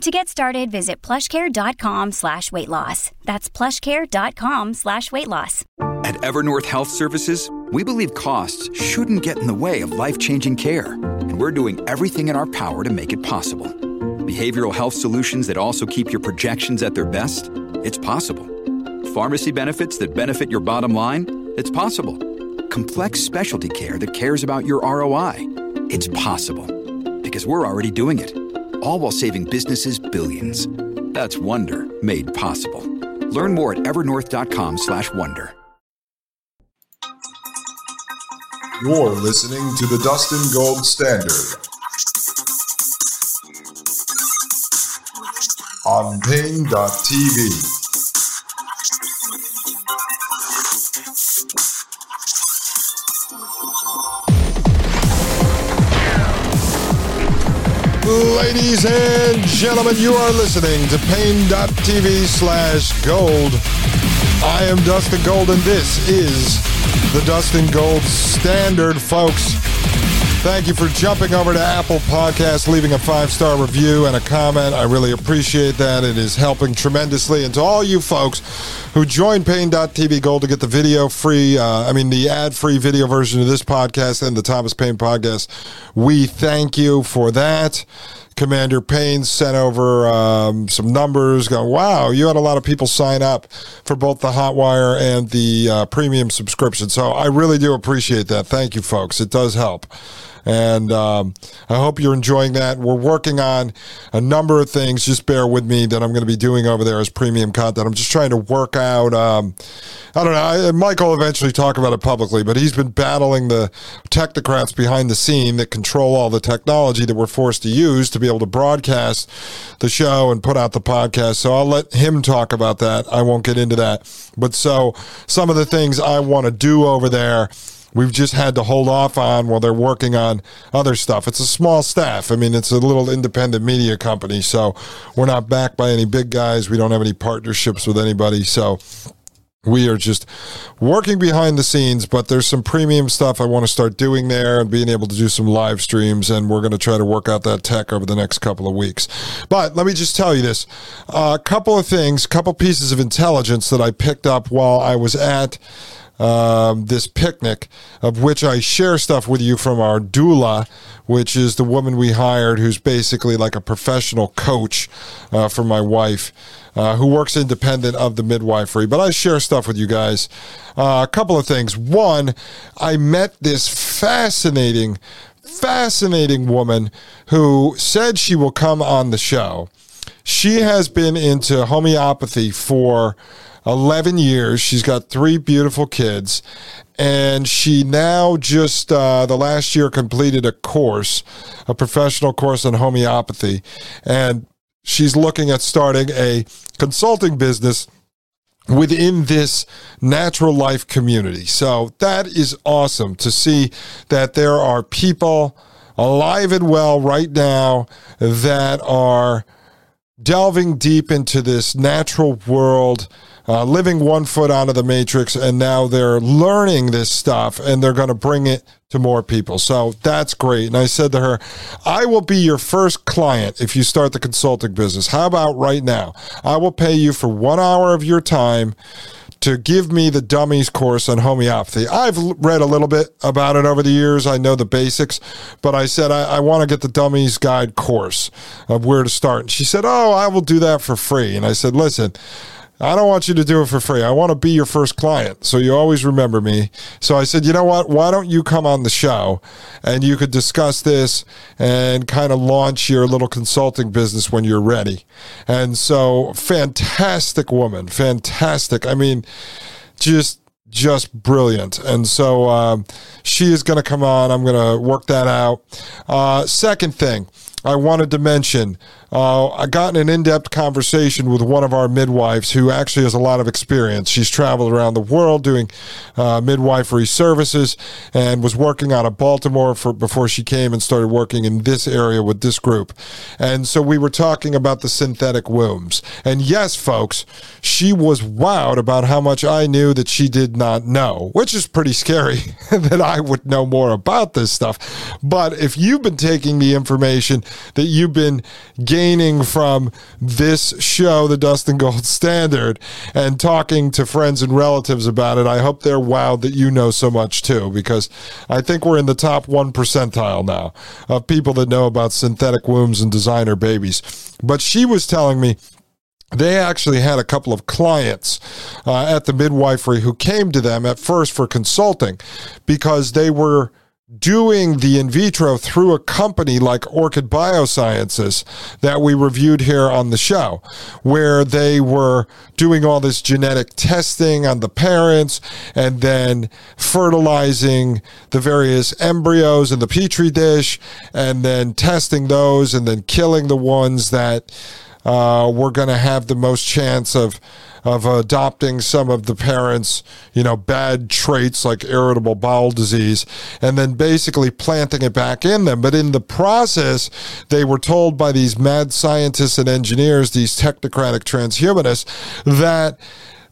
To get started, visit plushcare.com slash weight loss. That's plushcare.com slash weight loss. At Evernorth Health Services, we believe costs shouldn't get in the way of life-changing care. And we're doing everything in our power to make it possible. Behavioral health solutions that also keep your projections at their best? It's possible. Pharmacy benefits that benefit your bottom line? It's possible. Complex specialty care that cares about your ROI? It's possible. Because we're already doing it all while saving businesses billions. That's Wonder made possible. Learn more at evernorth.com slash wonder. You're listening to the Dustin Gold Standard on Paine.tv. Ladies and gentlemen, you are listening to Paine.tv slash gold. I am Dustin Gold, and this is the Dustin Gold Standard, folks. Thank you for jumping over to Apple Podcasts, leaving a five star review and a comment. I really appreciate that. It is helping tremendously. And to all you folks who join Paine.tv Gold to get the video free, uh, I mean, the ad free video version of this podcast and the Thomas Paine podcast, we thank you for that. Commander Paine sent over um, some numbers going, wow, you had a lot of people sign up for both the Hotwire and the uh, premium subscription. So I really do appreciate that. Thank you, folks. It does help. And um, I hope you're enjoying that. We're working on a number of things. Just bear with me that I'm going to be doing over there as premium content. I'm just trying to work out. Um, I don't know. I, Michael will eventually talk about it publicly, but he's been battling the technocrats behind the scene that control all the technology that we're forced to use to be able to broadcast the show and put out the podcast. So I'll let him talk about that. I won't get into that. But so some of the things I want to do over there we've just had to hold off on while they're working on other stuff. It's a small staff. I mean, it's a little independent media company, so we're not backed by any big guys. We don't have any partnerships with anybody, so we are just working behind the scenes, but there's some premium stuff I want to start doing there and being able to do some live streams. And we're going to try to work out that tech over the next couple of weeks. But let me just tell you this a uh, couple of things, a couple pieces of intelligence that I picked up while I was at um, this picnic, of which I share stuff with you from our doula, which is the woman we hired who's basically like a professional coach uh, for my wife. Uh, who works independent of the midwifery, but I share stuff with you guys. Uh, a couple of things. One, I met this fascinating, fascinating woman who said she will come on the show. She has been into homeopathy for 11 years. She's got three beautiful kids. And she now just uh, the last year completed a course, a professional course on homeopathy. And she's looking at starting a consulting business within this natural life community. So that is awesome to see that there are people alive and well right now that are delving deep into this natural world uh, living one foot out of the matrix, and now they're learning this stuff and they're going to bring it to more people. So that's great. And I said to her, I will be your first client if you start the consulting business. How about right now? I will pay you for one hour of your time to give me the dummies course on homeopathy. I've read a little bit about it over the years. I know the basics, but I said, I, I want to get the dummies guide course of where to start. And she said, Oh, I will do that for free. And I said, Listen, I don't want you to do it for free. I want to be your first client. So you always remember me. So I said, you know what? Why don't you come on the show and you could discuss this and kind of launch your little consulting business when you're ready. And so, fantastic woman. Fantastic. I mean, just just brilliant. And so um, she is going to come on. I'm going to work that out. Uh, second thing I wanted to mention uh, I got in an in depth conversation with one of our midwives who actually has a lot of experience. She's traveled around the world doing uh, midwifery services and was working out of Baltimore for, before she came and started working in this area with this group. And so we were talking about the synthetic wombs. And yes, folks, she was wowed about how much I knew that she did not know, which is pretty scary that I would know more about this stuff. But if you've been taking the information that you've been getting, gaining from this show, the Dustin Gold Standard, and talking to friends and relatives about it. I hope they're wowed that you know so much too, because I think we're in the top one percentile now of people that know about synthetic wombs and designer babies. But she was telling me they actually had a couple of clients uh, at the midwifery who came to them at first for consulting because they were doing the in vitro through a company like Orchid Biosciences that we reviewed here on the show, where they were doing all this genetic testing on the parents and then fertilizing the various embryos in the petri dish and then testing those and then killing the ones that uh, were going to have the most chance of of adopting some of the parents, you know, bad traits like irritable bowel disease, and then basically planting it back in them. But in the process, they were told by these mad scientists and engineers, these technocratic transhumanists, that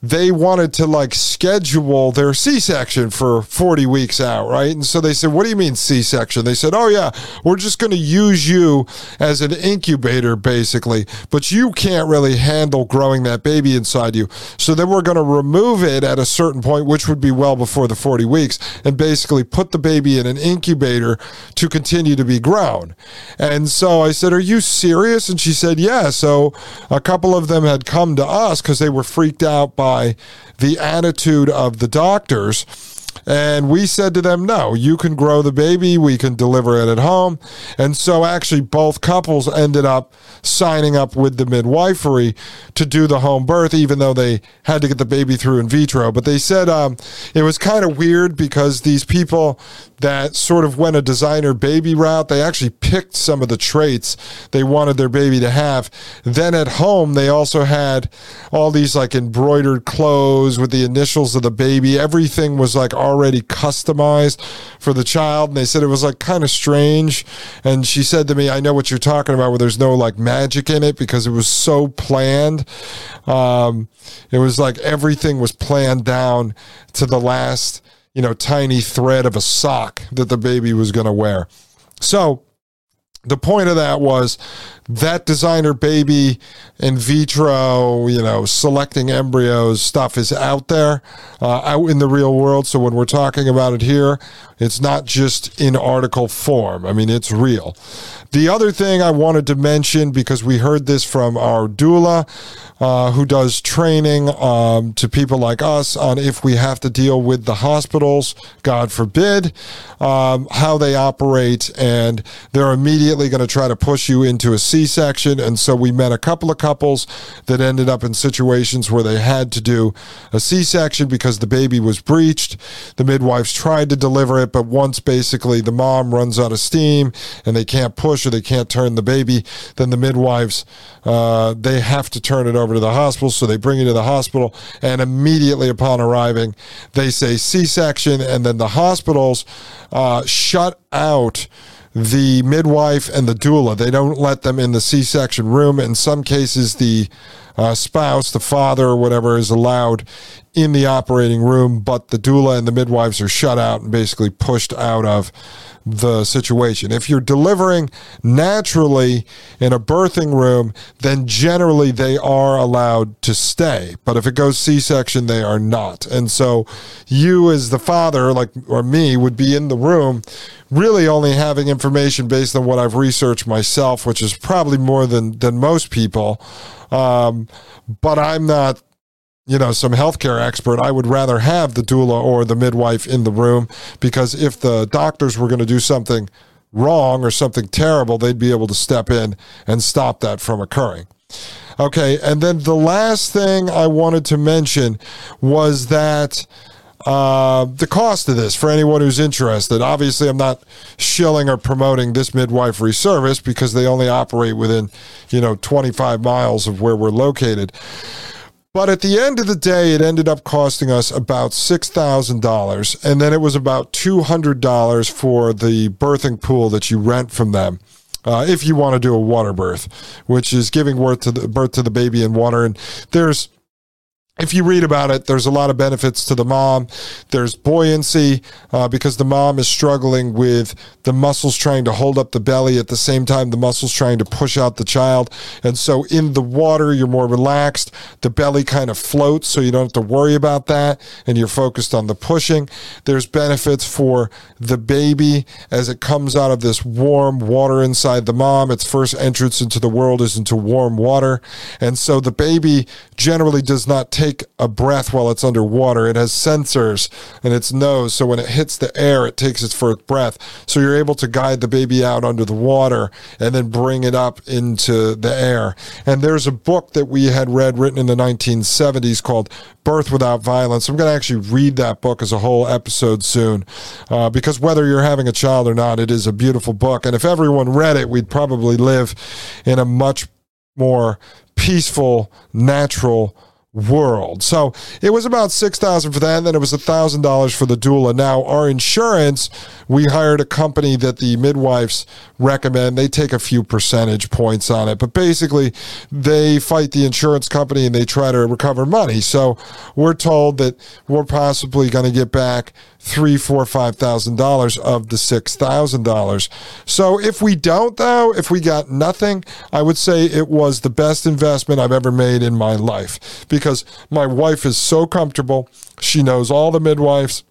they wanted to like schedule their C-section for 40 weeks out, right? And so they said, "What do you mean C-section?" They said, "Oh yeah, we're just going to use you as an incubator basically, but you can't really handle growing that baby inside you. So then we're going to remove it at a certain point, which would be well before the 40 weeks, and basically put the baby in an incubator to continue to be grown." And so I said, "Are you serious?" And she said, "Yeah." So a couple of them had come to us cuz they were freaked out by by the attitude of the doctors. And we said to them, no, you can grow the baby. We can deliver it at home. And so actually, both couples ended up signing up with the midwifery to do the home birth, even though they had to get the baby through in vitro. But they said um, it was kind of weird because these people that sort of went a designer baby route, they actually picked some of the traits they wanted their baby to have. Then at home, they also had all these like embroidered clothes with the initials of the baby. Everything was like already customized for the child. And they said it was like kind of strange. And she said to me, I know what you're talking about, where there's no like magic in it because it was so planned. Um, it was like everything was planned down to the last, you know, tiny thread of a sock that the baby was going to wear. So, the point of that was that designer baby in vitro, you know, selecting embryos stuff is out there, uh, out in the real world. So when we're talking about it here, it's not just in article form. I mean, it's real. The other thing I wanted to mention, because we heard this from our doula, uh, who does training um, to people like us on if we have to deal with the hospitals, God forbid, um, how they operate. And they're immediately going to try to push you into a C section. And so we met a couple of couples that ended up in situations where they had to do a C section because the baby was breached. The midwives tried to deliver it, but once basically the mom runs out of steam and they can't push or they can't turn the baby, then the midwives uh, they have to turn it over to the hospital. So they bring it to the hospital, and immediately upon arriving, they say C-section, and then the hospitals uh, shut out the midwife and the doula. They don't let them in the C section room. In some cases, the uh, spouse, the father, or whatever, is allowed in the operating room, but the doula and the midwives are shut out and basically pushed out of the situation. If you're delivering naturally in a birthing room, then generally they are allowed to stay. But if it goes C section, they are not. And so you, as the father, like, or me, would be in the room really only having information based on what I've researched myself, which is probably more than, than most people. Um, but I'm not you know, some healthcare expert, I would rather have the doula or the midwife in the room because if the doctors were going to do something wrong or something terrible, they'd be able to step in and stop that from occurring. Okay, and then the last thing I wanted to mention was that uh, the cost of this for anyone who's interested. Obviously, I'm not shilling or promoting this midwifery service because they only operate within, you know, 25 miles of where we're located. But at the end of the day, it ended up costing us about $6,000. And then it was about $200 for the birthing pool that you rent from them. Uh, if you want to do a water birth, which is giving birth to the birth to the baby in water, and there's if you read about it, there's a lot of benefits to the mom. There's buoyancy uh, because the mom is struggling with the muscles trying to hold up the belly at the same time the muscles trying to push out the child. And so in the water, you're more relaxed. The belly kind of floats, so you don't have to worry about that, and you're focused on the pushing. There's benefits for the baby as it comes out of this warm water inside the mom. Its first entrance into the world is into warm water. And so the baby generally does not take take a breath while it's underwater. It has sensors in its nose. So when it hits the air, it takes its first breath. So you're able to guide the baby out under the water and then bring it up into the air. And there's a book that we had read written in the 1970s called Birth Without Violence. I'm going to actually read that book as a whole episode soon uh, because whether you're having a child or not, it is a beautiful book. And if everyone read it, we'd probably live in a much more peaceful, natural world. So it was about six thousand for that, and then it was a thousand dollars for the doula. Now our insurance, we hired a company that the midwives recommend. They take a few percentage points on it, but basically they fight the insurance company and they try to recover money. So we're told that we're possibly going to get back three, four, five thousand dollars of the six thousand dollars. So if we don't, though, if we got nothing, I would say it was the best investment I've ever made in my life because my wife is so comfortable. She knows all the midwives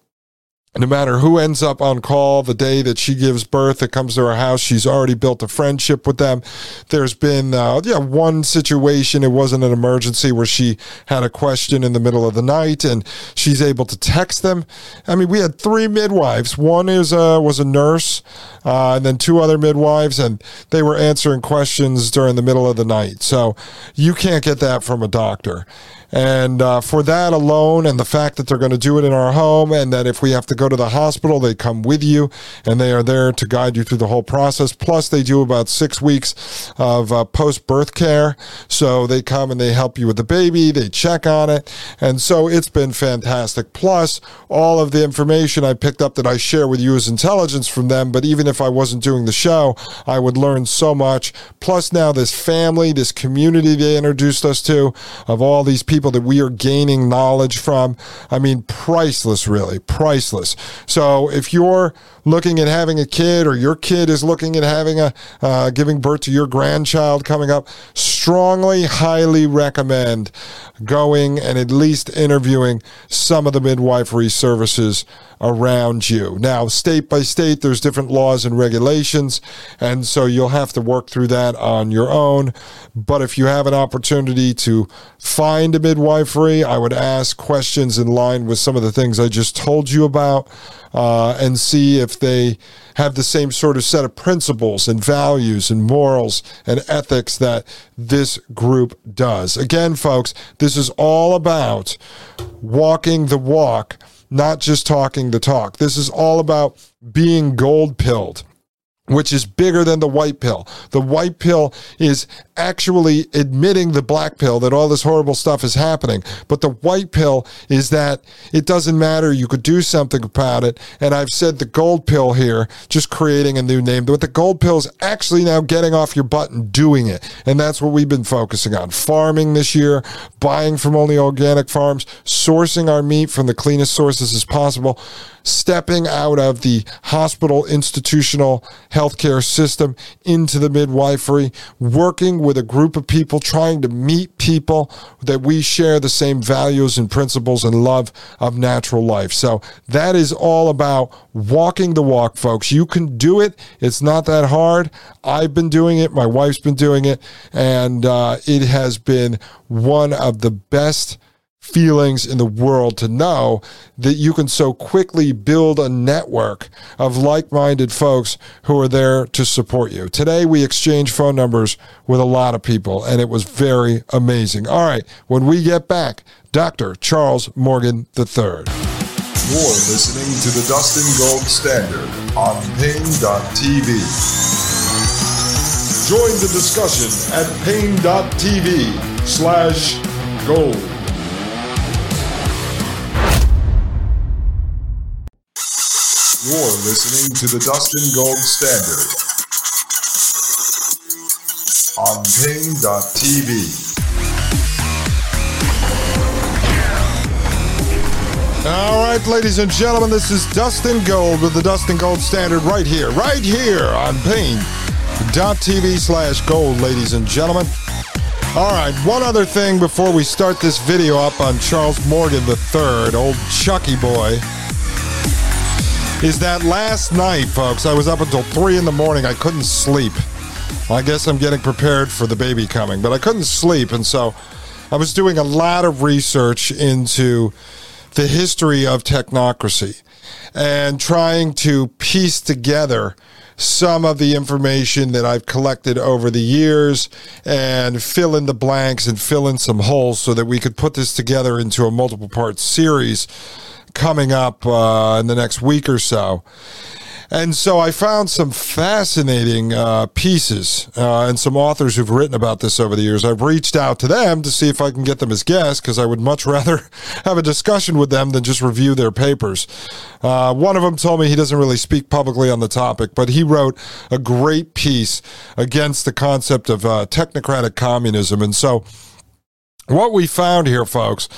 no matter who ends up on call the day that she gives birth that comes to her house she's already built a friendship with them. There's been uh, yeah one situation it wasn't an emergency where she had a question in the middle of the night and she's able to text them. I mean we had three midwives. One is uh, was a nurse uh, and then two other midwives and they were answering questions during the middle of the night. So you can't get that from a doctor and uh, for that alone, and the fact that they're going to do it in our home, and that if we have to go to the hospital, they come with you and they are there to guide you through the whole process. Plus, they do about six weeks of uh, post birth care. So they come and they help you with the baby, they check on it. And so it's been fantastic. Plus, all of the information I picked up that I share with you is intelligence from them. But even if I wasn't doing the show, I would learn so much. Plus, now this family, this community they introduced us to of all these people people that we are gaining knowledge from. I mean, priceless, really, priceless. So if you're looking at having a kid or your kid is looking at having a uh, giving birth to your grandchild coming up, strongly, highly recommend going and at least interviewing some of the midwifery services around you. Now, state by state, there's different laws and regulations, and so you'll have to work through that on your own. But if you have an opportunity to find a midwifery, I would ask questions in line with some of the things I just told you about uh, and see if they have the same sort of set of principles and values and morals and ethics that this group does. Again, folks, this is all about walking the walk not just talking the talk. This is all about being gold pilled which is bigger than the white pill. The white pill is actually admitting the black pill that all this horrible stuff is happening. But the white pill is that it doesn't matter. You could do something about it. And I've said the gold pill here, just creating a new name. But the gold pill is actually now getting off your butt and doing it. And that's what we've been focusing on. Farming this year, buying from only organic farms, sourcing our meat from the cleanest sources as possible stepping out of the hospital institutional healthcare system into the midwifery, working with a group of people, trying to meet people that we share the same values and principles and love of natural life. So that is all about walking the walk, folks. You can do it. It's not that hard. I've been doing it. My wife's been doing it. And uh, it has been one of the best feelings in the world to know that you can so quickly build a network of like minded folks who are there to support you. Today, we exchanged phone numbers with a lot of people, and it was very amazing. All right, when we get back, Dr. Charles Morgan III. You're listening to the Dustin Gold Standard on Paine.tv. Join the discussion at Paine.tv slash gold. You're listening to the Dustin Gold Standard on Paine.tv. All right, ladies and gentlemen, this is Dustin Gold with the Dustin Gold Standard right here, right here on Paine.tv slash gold, ladies and gentlemen. All right, one other thing before we start this video up on Charles Morgan III, old Chucky boy, is that last night, folks, I was up until 3 in the morning. I couldn't sleep. I guess I'm getting prepared for the baby coming, but I couldn't sleep. And so I was doing a lot of research into the history of technocracy and trying to piece together some of the information that I've collected over the years and fill in the blanks and fill in some holes so that we could put this together into a multiple part series coming up uh, in the next week or so. And so I found some fascinating uh, pieces uh, and some authors who've written about this over the years. I've reached out to them to see if I can get them as guests because I would much rather have a discussion with them than just review their papers. Uh, one of them told me he doesn't really speak publicly on the topic, but he wrote a great piece against the concept of uh, technocratic communism. And so what we found here, folks,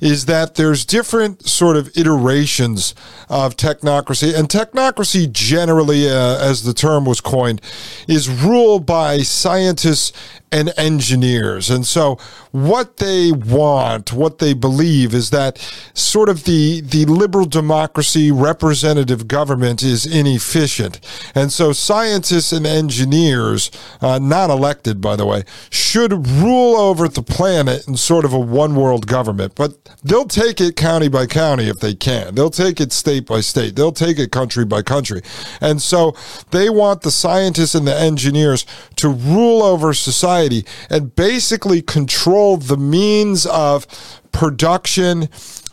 is that there's different sort of iterations of technocracy. And technocracy, generally, uh, as the term was coined, is ruled by scientists and engineers. And so what they want, what they believe is that sort of the, the liberal democracy representative government is inefficient. And so scientists and engineers, uh, not elected, by the way, should rule over the planet sort of a one world government. But they'll take it county by county if they can. They'll take it state by state. They'll take it country by country. And so they want the scientists and the engineers to rule over society society and basically control the means of production,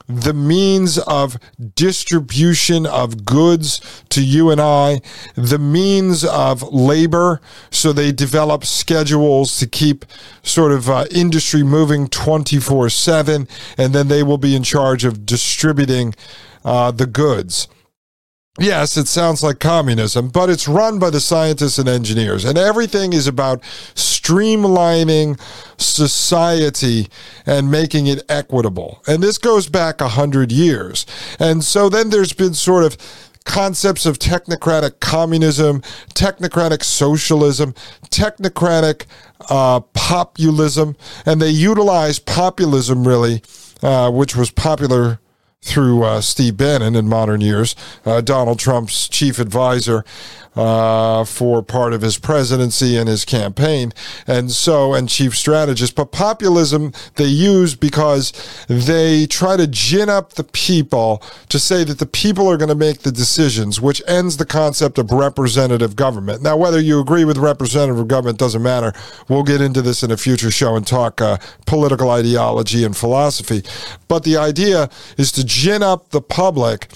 the means of distribution of goods to you and I, the means of labor. So they develop schedules to keep sort of uh, industry moving 24 7, and then they will be in charge of distributing uh, the goods. Yes, it sounds like communism, but it's run by the scientists and engineers, and everything is about streamlining society and making it equitable. And this goes back a hundred years. And so then there's been sort of concepts of technocratic communism, technocratic socialism, technocratic uh, populism, and they utilize populism really, uh, which was popular through uh, Steve Bannon in modern years, uh, Donald Trump's chief advisor uh, for part of his presidency and his campaign, and so and chief strategist. But populism they use because they try to gin up the people to say that the people are going to make the decisions, which ends the concept of representative government. Now, whether you agree with representative government doesn't matter. We'll get into this in a future show and talk uh, political ideology and philosophy. But the idea is to gin up the public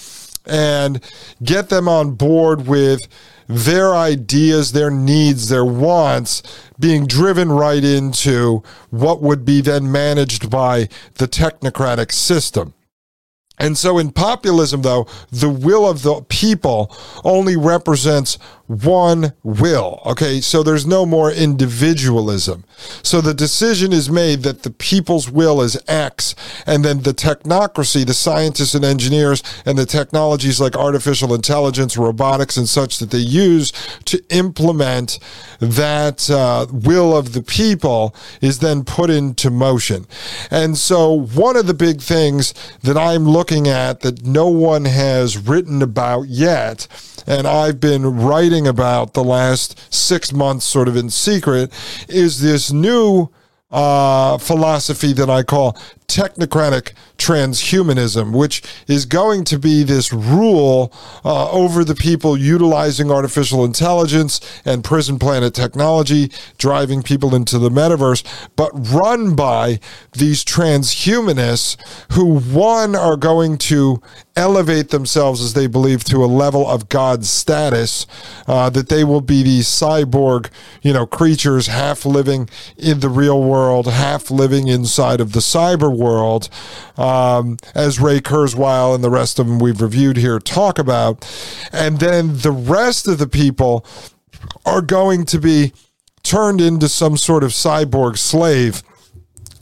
and get them on board with their ideas, their needs, their wants being driven right into what would be then managed by the technocratic system. And so in populism, though, the will of the people only represents one will. Okay, so there's no more individualism. So the decision is made that the people's will is X, and then the technocracy, the scientists and engineers, and the technologies like artificial intelligence, robotics, and such that they use to implement that uh, will of the people is then put into motion. And so one of the big things that I'm looking at that no one has written about yet and I've been writing about the last six months sort of in secret, is this new uh, philosophy that I call technocratic transhumanism, which is going to be this rule uh, over the people utilizing artificial intelligence and prison planet technology, driving people into the metaverse, but run by these transhumanists who, one, are going to elevate themselves as they believe to a level of God status, uh, that they will be these cyborg, you know, creatures half living in the real world, half living inside of the cyber world, um, as Ray Kurzweil and the rest of them we've reviewed here talk about. And then the rest of the people are going to be turned into some sort of cyborg slave.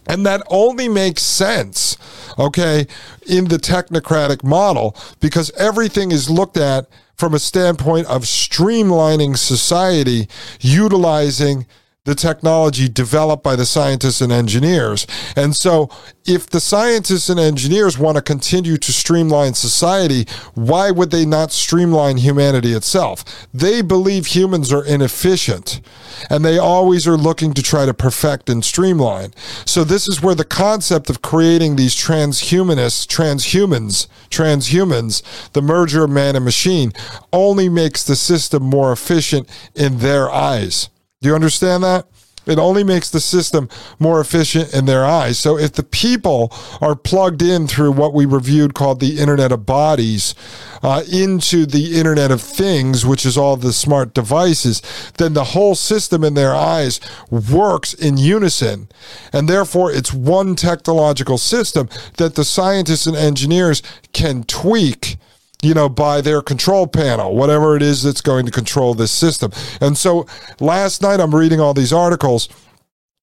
And that only makes sense, okay, in the technocratic model because everything is looked at from a standpoint of streamlining society, utilizing the technology developed by the scientists and engineers. And so, if the scientists and engineers want to continue to streamline society, why would they not streamline humanity itself? They believe humans are inefficient and they always are looking to try to perfect and streamline. So, this is where the concept of creating these transhumanists, transhumans, transhumans, the merger of man and machine, only makes the system more efficient in their eyes. Do you understand that? It only makes the system more efficient in their eyes. So if the people are plugged in through what we reviewed called the Internet of Bodies uh, into the Internet of Things, which is all the smart devices, then the whole system in their eyes works in unison. And therefore, it's one technological system that the scientists and engineers can tweak you know, by their control panel, whatever it is that's going to control this system. And so last night I'm reading all these articles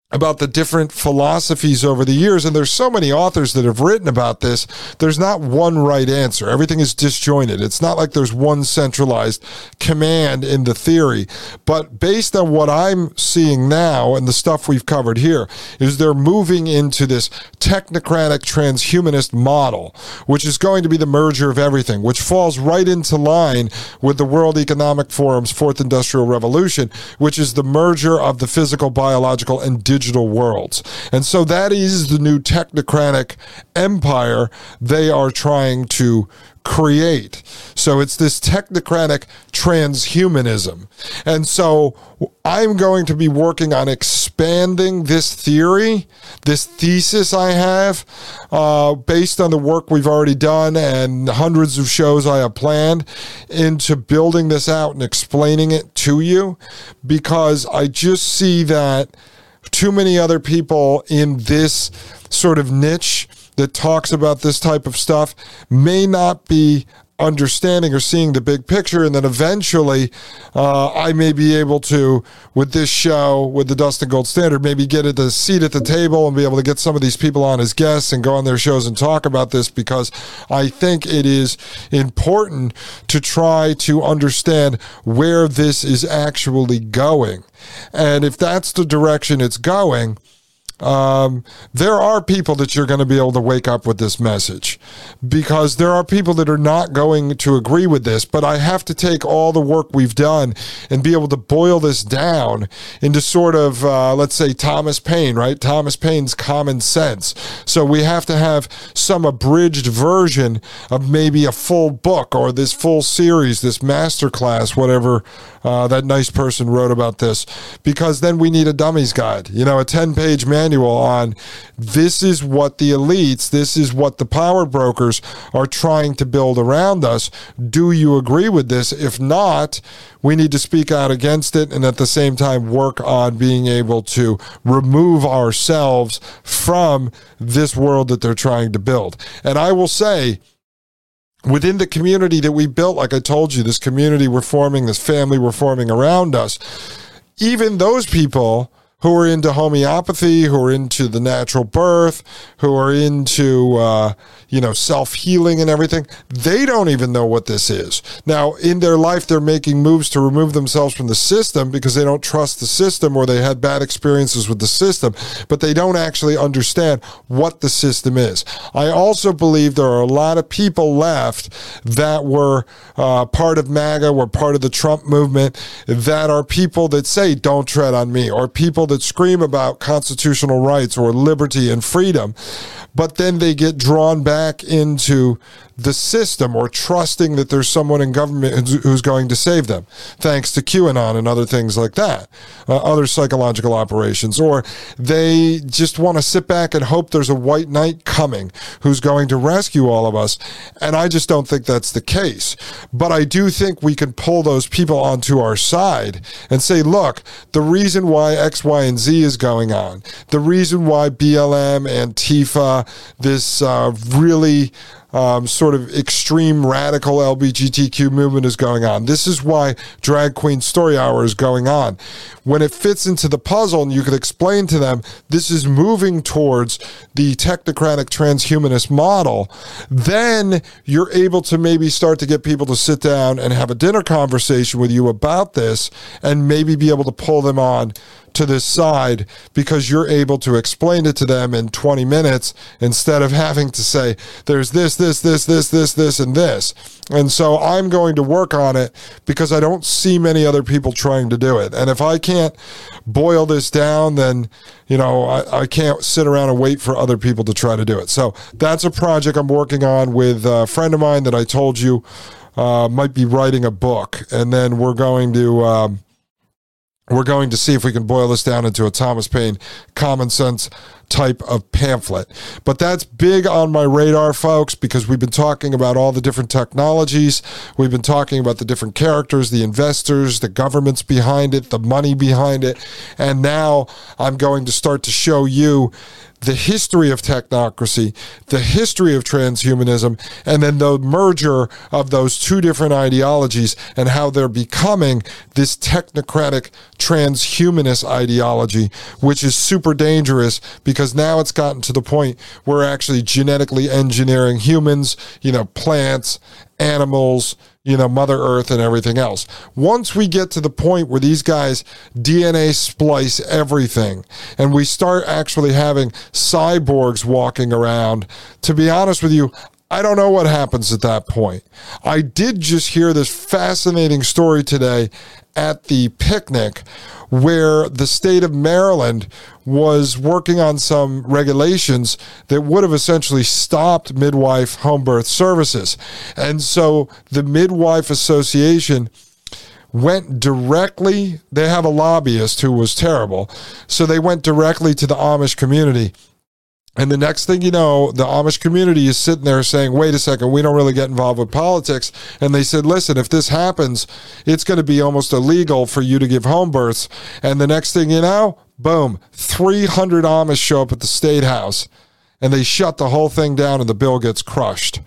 about the different philosophies over the years. And there's so many authors that have written about this. There's not one right answer. Everything is disjointed. It's not like there's one centralized command in the theory. But based on what I'm seeing now and the stuff we've covered here, is they're moving into this technocratic transhumanist model, which is going to be the merger of everything, which falls right into line with the World Economic Forum's fourth industrial revolution, which is the merger of the physical, biological, and digital digital worlds. And so that is the new technocratic empire they are trying to create. So it's this technocratic transhumanism. And so I'm going to be working on expanding this theory, this thesis I have, uh, based on the work we've already done and hundreds of shows I have planned, into building this out and explaining it to you because I just see that too many other people in this sort of niche that talks about this type of stuff may not be understanding or seeing the big picture. And then eventually, uh, I may be able to, with this show, with the Dustin Gold Standard, maybe get a the seat at the table and be able to get some of these people on as guests and go on their shows and talk about this because I think it is important to try to understand where this is actually going. And if that's the direction it's going, um, there are people that you're going to be able to wake up with this message because there are people that are not going to agree with this. But I have to take all the work we've done and be able to boil this down into sort of, uh, let's say, Thomas Paine, right? Thomas Paine's common sense. So we have to have some abridged version of maybe a full book or this full series, this masterclass, whatever uh, that nice person wrote about this, because then we need a dummies guide, you know, a 10 page manual on this is what the elites, this is what the power brokers are trying to build around us. Do you agree with this? If not, we need to speak out against it and at the same time work on being able to remove ourselves from this world that they're trying to build. And I will say, within the community that we built, like I told you, this community we're forming, this family we're forming around us, even those people who are into homeopathy, who are into the natural birth, who are into, uh, you know, self healing and everything, they don't even know what this is. Now, in their life, they're making moves to remove themselves from the system because they don't trust the system or they had bad experiences with the system, but they don't actually understand what the system is. I also believe there are a lot of people left that were uh, part of MAGA, were part of the Trump movement, that are people that say, don't tread on me, or people that scream about constitutional rights or liberty and freedom, but then they get drawn back into the system or trusting that there's someone in government who's going to save them, thanks to QAnon and other things like that, uh, other psychological operations. Or they just want to sit back and hope there's a white knight coming who's going to rescue all of us. And I just don't think that's the case. But I do think we can pull those people onto our side and say, look, the reason why X, Y, and Z is going on, the reason why BLM, Antifa, this uh, really um, sort of extreme radical LGBTQ movement is going on. This is why Drag Queen Story Hour is going on. When it fits into the puzzle and you can explain to them this is moving towards the technocratic transhumanist model, then you're able to maybe start to get people to sit down and have a dinner conversation with you about this and maybe be able to pull them on to this side because you're able to explain it to them in 20 minutes instead of having to say, there's this, this, this, this, this, this, and this. And so I'm going to work on it because I don't see many other people trying to do it. And if I can't boil this down, then, you know, I, I can't sit around and wait for other people to try to do it. So that's a project I'm working on with a friend of mine that I told you uh, might be writing a book. And then we're going to. Um, we're going to see if we can boil this down into a Thomas Paine common sense type of pamphlet. But that's big on my radar, folks, because we've been talking about all the different technologies. We've been talking about the different characters, the investors, the governments behind it, the money behind it. And now I'm going to start to show you the history of technocracy, the history of transhumanism, and then the merger of those two different ideologies and how they're becoming this technocratic transhumanist ideology, which is super dangerous because now it's gotten to the point where actually genetically engineering humans, you know, plants, animals, you know, Mother Earth and everything else. Once we get to the point where these guys DNA splice everything and we start actually having cyborgs walking around, to be honest with you, I don't know what happens at that point. I did just hear this fascinating story today at the picnic where the state of Maryland was working on some regulations that would have essentially stopped midwife home birth services. And so the Midwife Association went directly, they have a lobbyist who was terrible. So they went directly to the Amish community and the next thing you know, the Amish community is sitting there saying, wait a second, we don't really get involved with politics. And they said, listen, if this happens, it's going to be almost illegal for you to give home births. And the next thing you know, boom, 300 Amish show up at the state house and they shut the whole thing down and the bill gets crushed.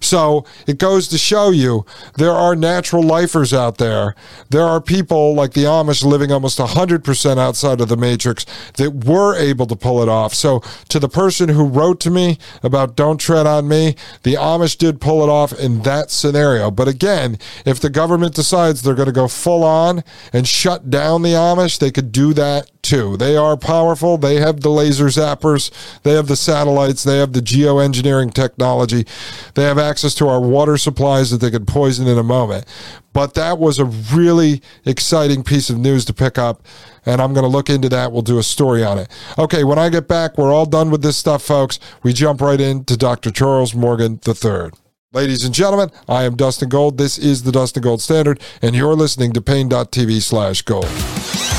So it goes to show you there are natural lifers out there. There are people like the Amish living almost 100% outside of the matrix that were able to pull it off. So to the person who wrote to me about don't tread on me, the Amish did pull it off in that scenario. But again, if the government decides they're going to go full on and shut down the Amish, they could do that too. They are powerful. They have the laser zappers. They have the satellites. They have the geoengineering technology. They have access to our water supplies that they could poison in a moment. But that was a really exciting piece of news to pick up. And I'm going to look into that. We'll do a story on it. Okay, when I get back, we're all done with this stuff, folks. We jump right into Dr. Charles Morgan III. Ladies and gentlemen, I am Dustin Gold. This is the Dustin Gold Standard, and you're listening to Paine.tv slash gold.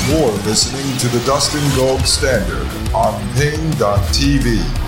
You're listening to the Dustin Gold Standard on Paine.tv.